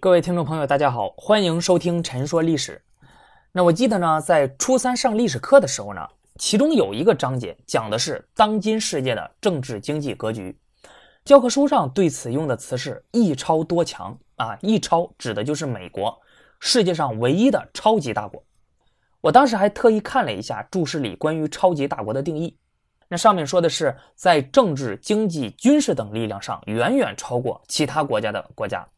各位听众朋友，大家好，欢迎收听《陈说历史》。那我记得呢，在初三上历史课的时候呢，其中有一个章节讲的是当今世界的政治经济格局。教科书上对此用的词是“一超多强”啊，“一超”指的就是美国，世界上唯一的超级大国。我当时还特意看了一下注释里关于超级大国的定义，那上面说的是在政治、经济、军事等力量上远远超过其他国家的国家。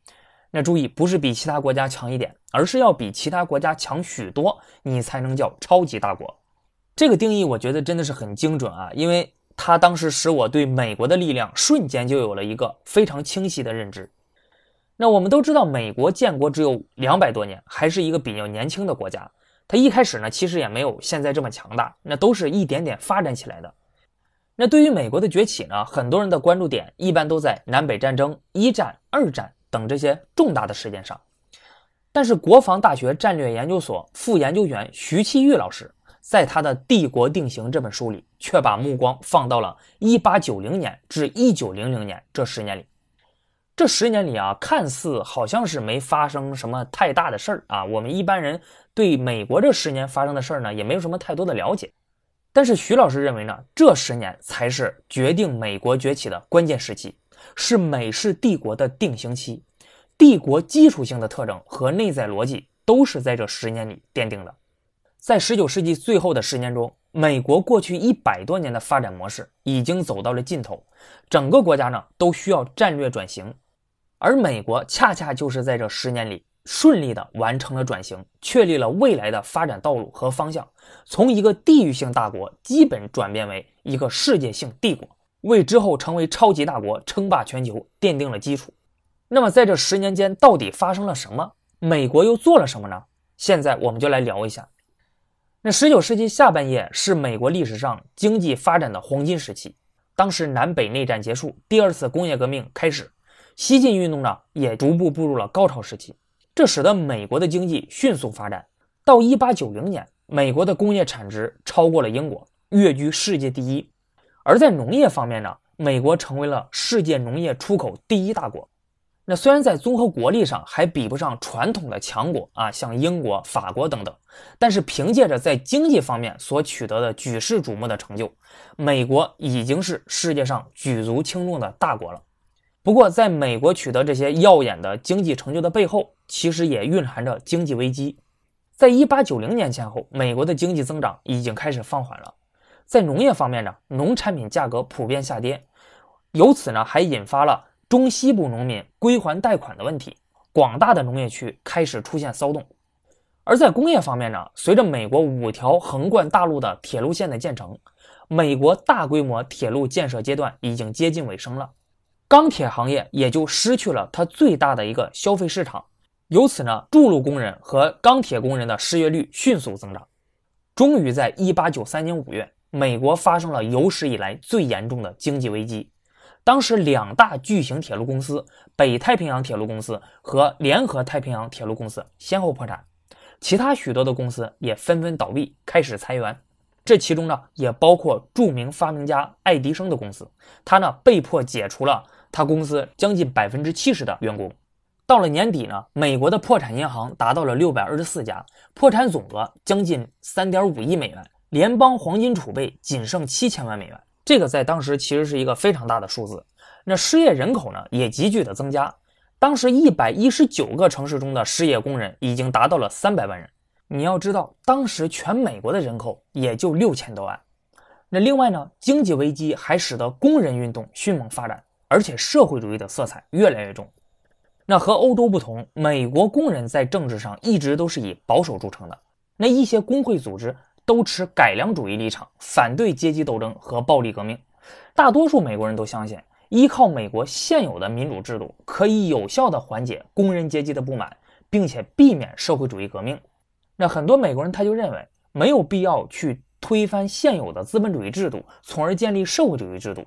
那注意，不是比其他国家强一点，而是要比其他国家强许多，你才能叫超级大国。这个定义我觉得真的是很精准啊，因为它当时使我对美国的力量瞬间就有了一个非常清晰的认知。那我们都知道，美国建国只有两百多年，还是一个比较年轻的国家。它一开始呢，其实也没有现在这么强大，那都是一点点发展起来的。那对于美国的崛起呢，很多人的关注点一般都在南北战争、一战、二战。等这些重大的事件上，但是国防大学战略研究所副研究员徐其玉老师在他的《帝国定型》这本书里，却把目光放到了1890年至1900年这十年里。这十年里啊，看似好像是没发生什么太大的事儿啊，我们一般人对美国这十年发生的事儿呢，也没有什么太多的了解。但是徐老师认为呢，这十年才是决定美国崛起的关键时期。是美式帝国的定型期，帝国基础性的特征和内在逻辑都是在这十年里奠定的。在十九世纪最后的十年中，美国过去一百多年的发展模式已经走到了尽头，整个国家呢都需要战略转型，而美国恰恰就是在这十年里顺利的完成了转型，确立了未来的发展道路和方向，从一个地域性大国基本转变为一个世界性帝国。为之后成为超级大国、称霸全球奠定了基础。那么，在这十年间，到底发生了什么？美国又做了什么呢？现在我们就来聊一下。那十九世纪下半叶是美国历史上经济发展的黄金时期。当时南北内战结束，第二次工业革命开始，西进运动呢也逐步步入了高潮时期。这使得美国的经济迅速发展。到一八九零年，美国的工业产值超过了英国，跃居世界第一。而在农业方面呢，美国成为了世界农业出口第一大国。那虽然在综合国力上还比不上传统的强国啊，像英国、法国等等，但是凭借着在经济方面所取得的举世瞩目的成就，美国已经是世界上举足轻重的大国了。不过，在美国取得这些耀眼的经济成就的背后，其实也蕴含着经济危机。在一八九零年前后，美国的经济增长已经开始放缓了。在农业方面呢，农产品价格普遍下跌，由此呢还引发了中西部农民归还贷款的问题，广大的农业区开始出现骚动。而在工业方面呢，随着美国五条横贯大陆的铁路线的建成，美国大规模铁路建设阶段已经接近尾声了，钢铁行业也就失去了它最大的一个消费市场，由此呢，筑路工人和钢铁工人的失业率迅速增长，终于在一八九三年五月。美国发生了有史以来最严重的经济危机，当时两大巨型铁路公司北太平洋铁路公司和联合太平洋铁路公司先后破产，其他许多的公司也纷纷倒闭，开始裁员。这其中呢，也包括著名发明家爱迪生的公司，他呢被迫解除了他公司将近百分之七十的员工。到了年底呢，美国的破产银行达到了六百二十四家，破产总额将近三点五亿美元。联邦黄金储备仅剩七千万美元，这个在当时其实是一个非常大的数字。那失业人口呢也急剧的增加，当时一百一十九个城市中的失业工人已经达到了三百万人。你要知道，当时全美国的人口也就六千多万。那另外呢，经济危机还使得工人运动迅猛发展，而且社会主义的色彩越来越重。那和欧洲不同，美国工人在政治上一直都是以保守著称的。那一些工会组织。都持改良主义立场，反对阶级斗争和暴力革命。大多数美国人都相信，依靠美国现有的民主制度，可以有效地缓解工人阶级的不满，并且避免社会主义革命。那很多美国人他就认为，没有必要去推翻现有的资本主义制度，从而建立社会主义制度。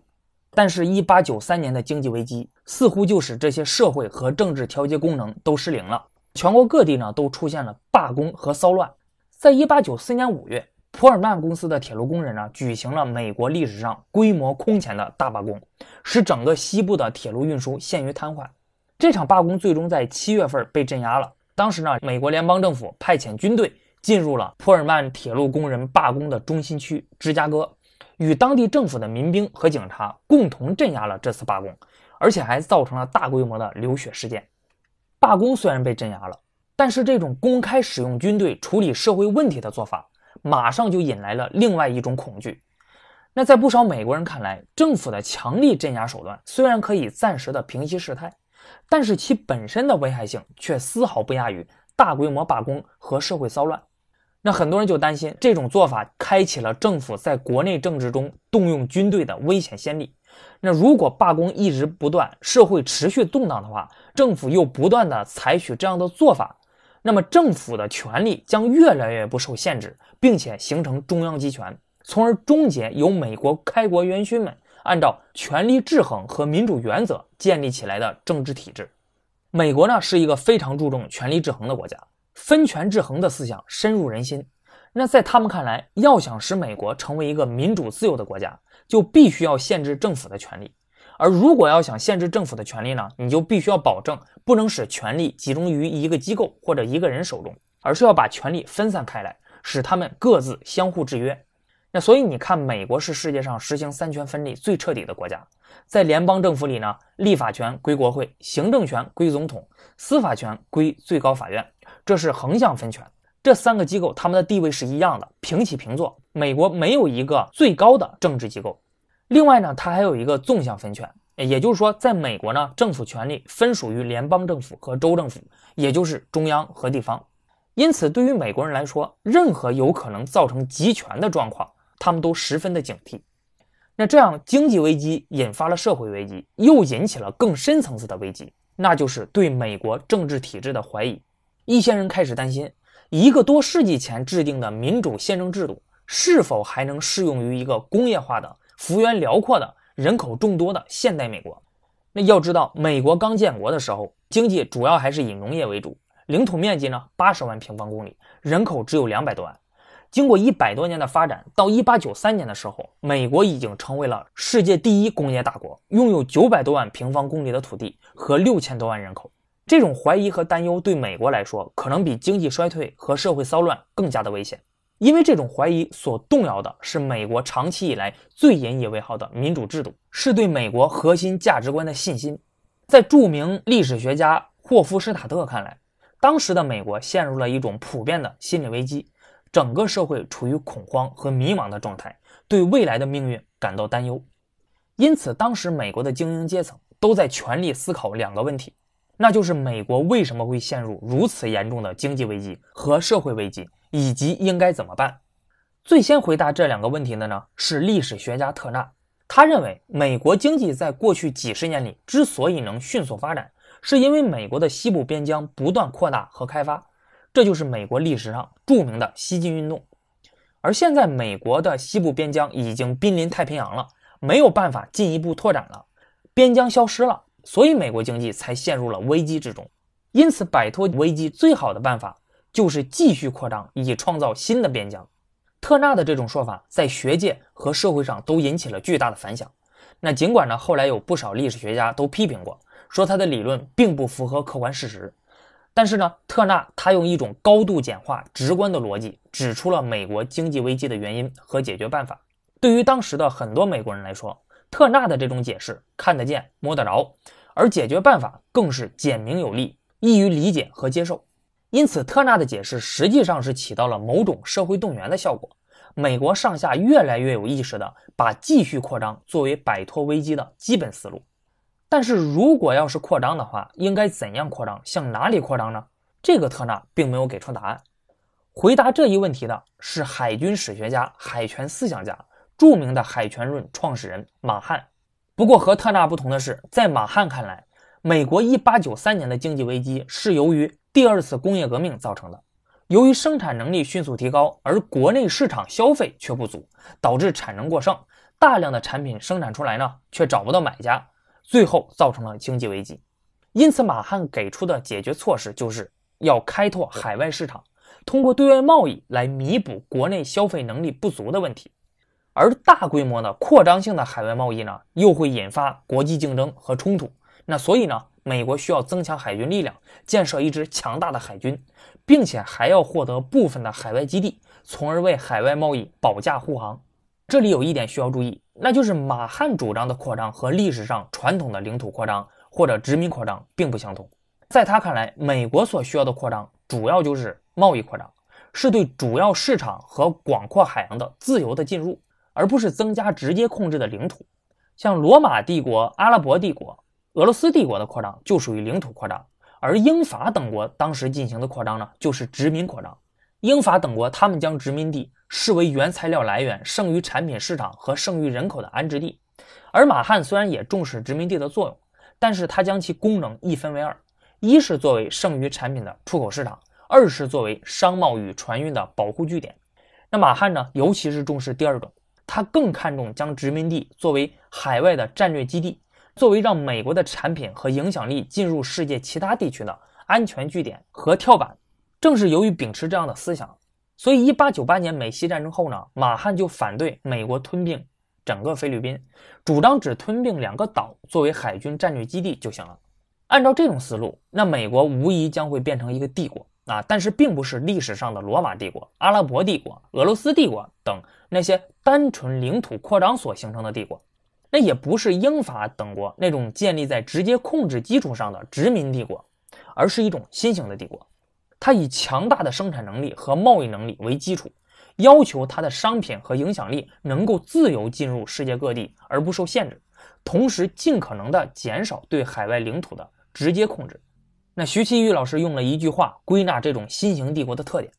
但是，1893年的经济危机似乎就使这些社会和政治调节功能都失灵了，全国各地呢都出现了罢工和骚乱。在一八九四年五月，普尔曼公司的铁路工人呢举行了美国历史上规模空前的大罢工，使整个西部的铁路运输陷于瘫痪。这场罢工最终在七月份被镇压了。当时呢，美国联邦政府派遣军队进入了普尔曼铁路工人罢工的中心区芝加哥，与当地政府的民兵和警察共同镇压了这次罢工，而且还造成了大规模的流血事件。罢工虽然被镇压了，但是这种公开使用军队处理社会问题的做法，马上就引来了另外一种恐惧。那在不少美国人看来，政府的强力镇压手段虽然可以暂时的平息事态，但是其本身的危害性却丝毫不亚于大规模罢工和社会骚乱。那很多人就担心，这种做法开启了政府在国内政治中动用军队的危险先例。那如果罢工一直不断，社会持续动荡的话，政府又不断的采取这样的做法，那么政府的权力将越来越不受限制，并且形成中央集权。从而终结由美国开国元勋们按照权力制衡和民主原则建立起来的政治体制。美国呢是一个非常注重权力制衡的国家，分权制衡的思想深入人心。那在他们看来，要想使美国成为一个民主自由的国家，就必须要限制政府的权利。而如果要想限制政府的权利呢，你就必须要保证不能使权力集中于一个机构或者一个人手中，而是要把权力分散开来，使他们各自相互制约。那所以你看，美国是世界上实行三权分立最彻底的国家。在联邦政府里呢，立法权归国会，行政权归总统，司法权归最高法院，这是横向分权。这三个机构他们的地位是一样的，平起平坐。美国没有一个最高的政治机构。另外呢，它还有一个纵向分权，也就是说，在美国呢，政府权力分属于联邦政府和州政府，也就是中央和地方。因此，对于美国人来说，任何有可能造成集权的状况。他们都十分的警惕，那这样经济危机引发了社会危机，又引起了更深层次的危机，那就是对美国政治体制的怀疑。一些人开始担心，一个多世纪前制定的民主宪政制度是否还能适用于一个工业化的、幅员辽阔的、人口众多的现代美国？那要知道，美国刚建国的时候，经济主要还是以农业为主，领土面积呢八十万平方公里，人口只有两百多万。经过一百多年的发展，到一八九三年的时候，美国已经成为了世界第一工业大国，拥有九百多万平方公里的土地和六千多万人口。这种怀疑和担忧对美国来说，可能比经济衰退和社会骚乱更加的危险，因为这种怀疑所动摇的是美国长期以来最引以为豪的民主制度，是对美国核心价值观的信心。在著名历史学家霍夫施塔特看来，当时的美国陷入了一种普遍的心理危机。整个社会处于恐慌和迷茫的状态，对未来的命运感到担忧。因此，当时美国的精英阶层都在全力思考两个问题，那就是美国为什么会陷入如此严重的经济危机和社会危机，以及应该怎么办。最先回答这两个问题的呢，是历史学家特纳。他认为，美国经济在过去几十年里之所以能迅速发展，是因为美国的西部边疆不断扩大和开发。这就是美国历史上著名的西进运动，而现在美国的西部边疆已经濒临太平洋了，没有办法进一步拓展了，边疆消失了，所以美国经济才陷入了危机之中。因此，摆脱危机最好的办法就是继续扩张，以创造新的边疆。特纳的这种说法在学界和社会上都引起了巨大的反响。那尽管呢，后来有不少历史学家都批评过，说他的理论并不符合客观事实。但是呢，特纳他用一种高度简化、直观的逻辑，指出了美国经济危机的原因和解决办法。对于当时的很多美国人来说，特纳的这种解释看得见、摸得着，而解决办法更是简明有力、易于理解和接受。因此，特纳的解释实际上是起到了某种社会动员的效果。美国上下越来越有意识地把继续扩张作为摆脱危机的基本思路。但是如果要是扩张的话，应该怎样扩张？向哪里扩张呢？这个特纳并没有给出答案。回答这一问题的是海军史学家、海权思想家、著名的海权论创始人马汉。不过和特纳不同的是，在马汉看来，美国1893年的经济危机是由于第二次工业革命造成的。由于生产能力迅速提高，而国内市场消费却不足，导致产能过剩，大量的产品生产出来呢，却找不到买家。最后造成了经济危机，因此马汉给出的解决措施就是要开拓海外市场，通过对外贸易来弥补国内消费能力不足的问题。而大规模的扩张性的海外贸易呢，又会引发国际竞争和冲突。那所以呢，美国需要增强海军力量，建设一支强大的海军，并且还要获得部分的海外基地，从而为海外贸易保驾护航。这里有一点需要注意，那就是马汉主张的扩张和历史上传统的领土扩张或者殖民扩张并不相同。在他看来，美国所需要的扩张主要就是贸易扩张，是对主要市场和广阔海洋的自由的进入，而不是增加直接控制的领土。像罗马帝国、阿拉伯帝国、俄罗斯帝国的扩张就属于领土扩张，而英法等国当时进行的扩张呢，就是殖民扩张。英法等国他们将殖民地视为原材料来源、剩余产品市场和剩余人口的安置地，而马汉虽然也重视殖民地的作用，但是他将其功能一分为二。一是作为剩余产品的出口市场，二是作为商贸与船运的保护据点。那马汉呢，尤其是重视第二种，他更看重将殖民地作为海外的战略基地，作为让美国的产品和影响力进入世界其他地区的安全据点和跳板。正是由于秉持这样的思想，所以1898年美西战争后呢，马汉就反对美国吞并整个菲律宾，主张只吞并两个岛作为海军战略基地就行了。按照这种思路，那美国无疑将会变成一个帝国啊！但是并不是历史上的罗马帝国、阿拉伯帝国、俄罗斯帝国等那些单纯领土扩张所形成的帝国，那也不是英法等国那种建立在直接控制基础上的殖民帝国，而是一种新型的帝国。它以强大的生产能力和贸易能力为基础，要求它的商品和影响力能够自由进入世界各地而不受限制，同时尽可能的减少对海外领土的。直接控制。那徐其玉老师用了一句话归纳这种新型帝国的特点：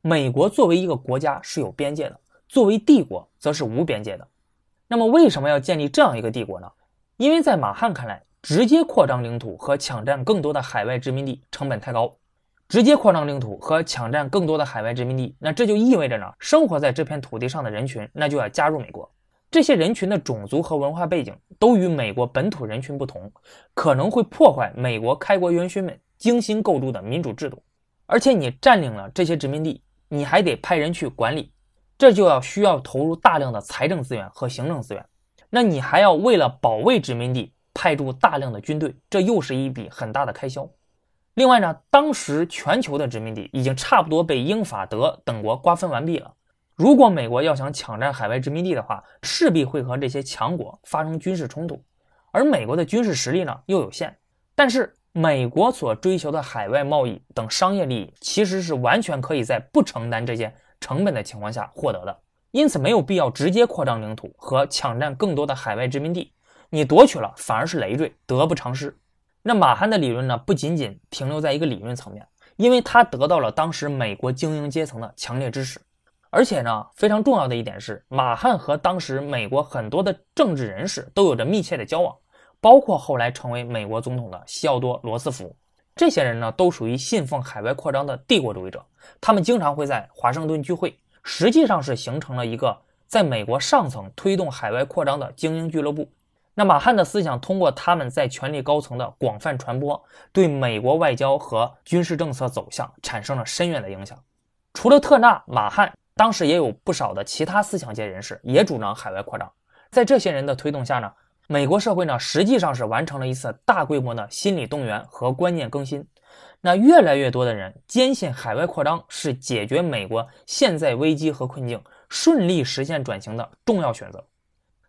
美国作为一个国家是有边界的，作为帝国则是无边界的。那么为什么要建立这样一个帝国呢？因为在马汉看来，直接扩张领土和抢占更多的海外殖民地成本太高。直接扩张领土和抢占更多的海外殖民地，那这就意味着呢，生活在这片土地上的人群那就要加入美国。这些人群的种族和文化背景都与美国本土人群不同，可能会破坏美国开国元勋们精心构筑的民主制度。而且你占领了这些殖民地，你还得派人去管理，这就要需要投入大量的财政资源和行政资源。那你还要为了保卫殖民地派驻大量的军队，这又是一笔很大的开销。另外呢，当时全球的殖民地已经差不多被英法德等国瓜分完毕了。如果美国要想抢占海外殖民地的话，势必会和这些强国发生军事冲突，而美国的军事实力呢又有限。但是美国所追求的海外贸易等商业利益，其实是完全可以在不承担这些成本的情况下获得的，因此没有必要直接扩张领土和抢占更多的海外殖民地。你夺取了，反而是累赘，得不偿失。那马汉的理论呢，不仅仅停留在一个理论层面，因为他得到了当时美国精英阶层的强烈支持。而且呢，非常重要的一点是，马汉和当时美国很多的政治人士都有着密切的交往，包括后来成为美国总统的西奥多·罗斯福。这些人呢，都属于信奉海外扩张的帝国主义者，他们经常会在华盛顿聚会，实际上是形成了一个在美国上层推动海外扩张的精英俱乐部。那马汉的思想通过他们在权力高层的广泛传播，对美国外交和军事政策走向产生了深远的影响。除了特纳，马汉。当时也有不少的其他思想界人士也主张海外扩张，在这些人的推动下呢，美国社会呢实际上是完成了一次大规模的心理动员和观念更新。那越来越多的人坚信海外扩张是解决美国现在危机和困境、顺利实现转型的重要选择。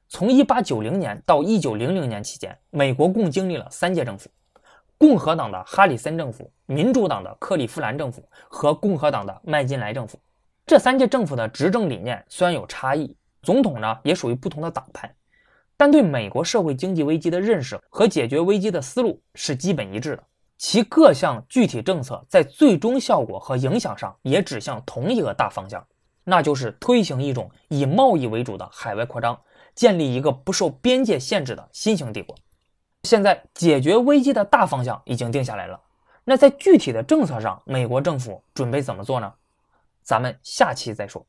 从1890年到1900年期间，美国共经历了三届政府：共和党的哈里森政府、民主党的克利夫兰政府和共和党的麦金莱政府。这三届政府的执政理念虽然有差异，总统呢也属于不同的党派，但对美国社会经济危机的认识和解决危机的思路是基本一致的。其各项具体政策在最终效果和影响上也指向同一个大方向，那就是推行一种以贸易为主的海外扩张，建立一个不受边界限制的新型帝国。现在解决危机的大方向已经定下来了，那在具体的政策上，美国政府准备怎么做呢？咱们下期再说。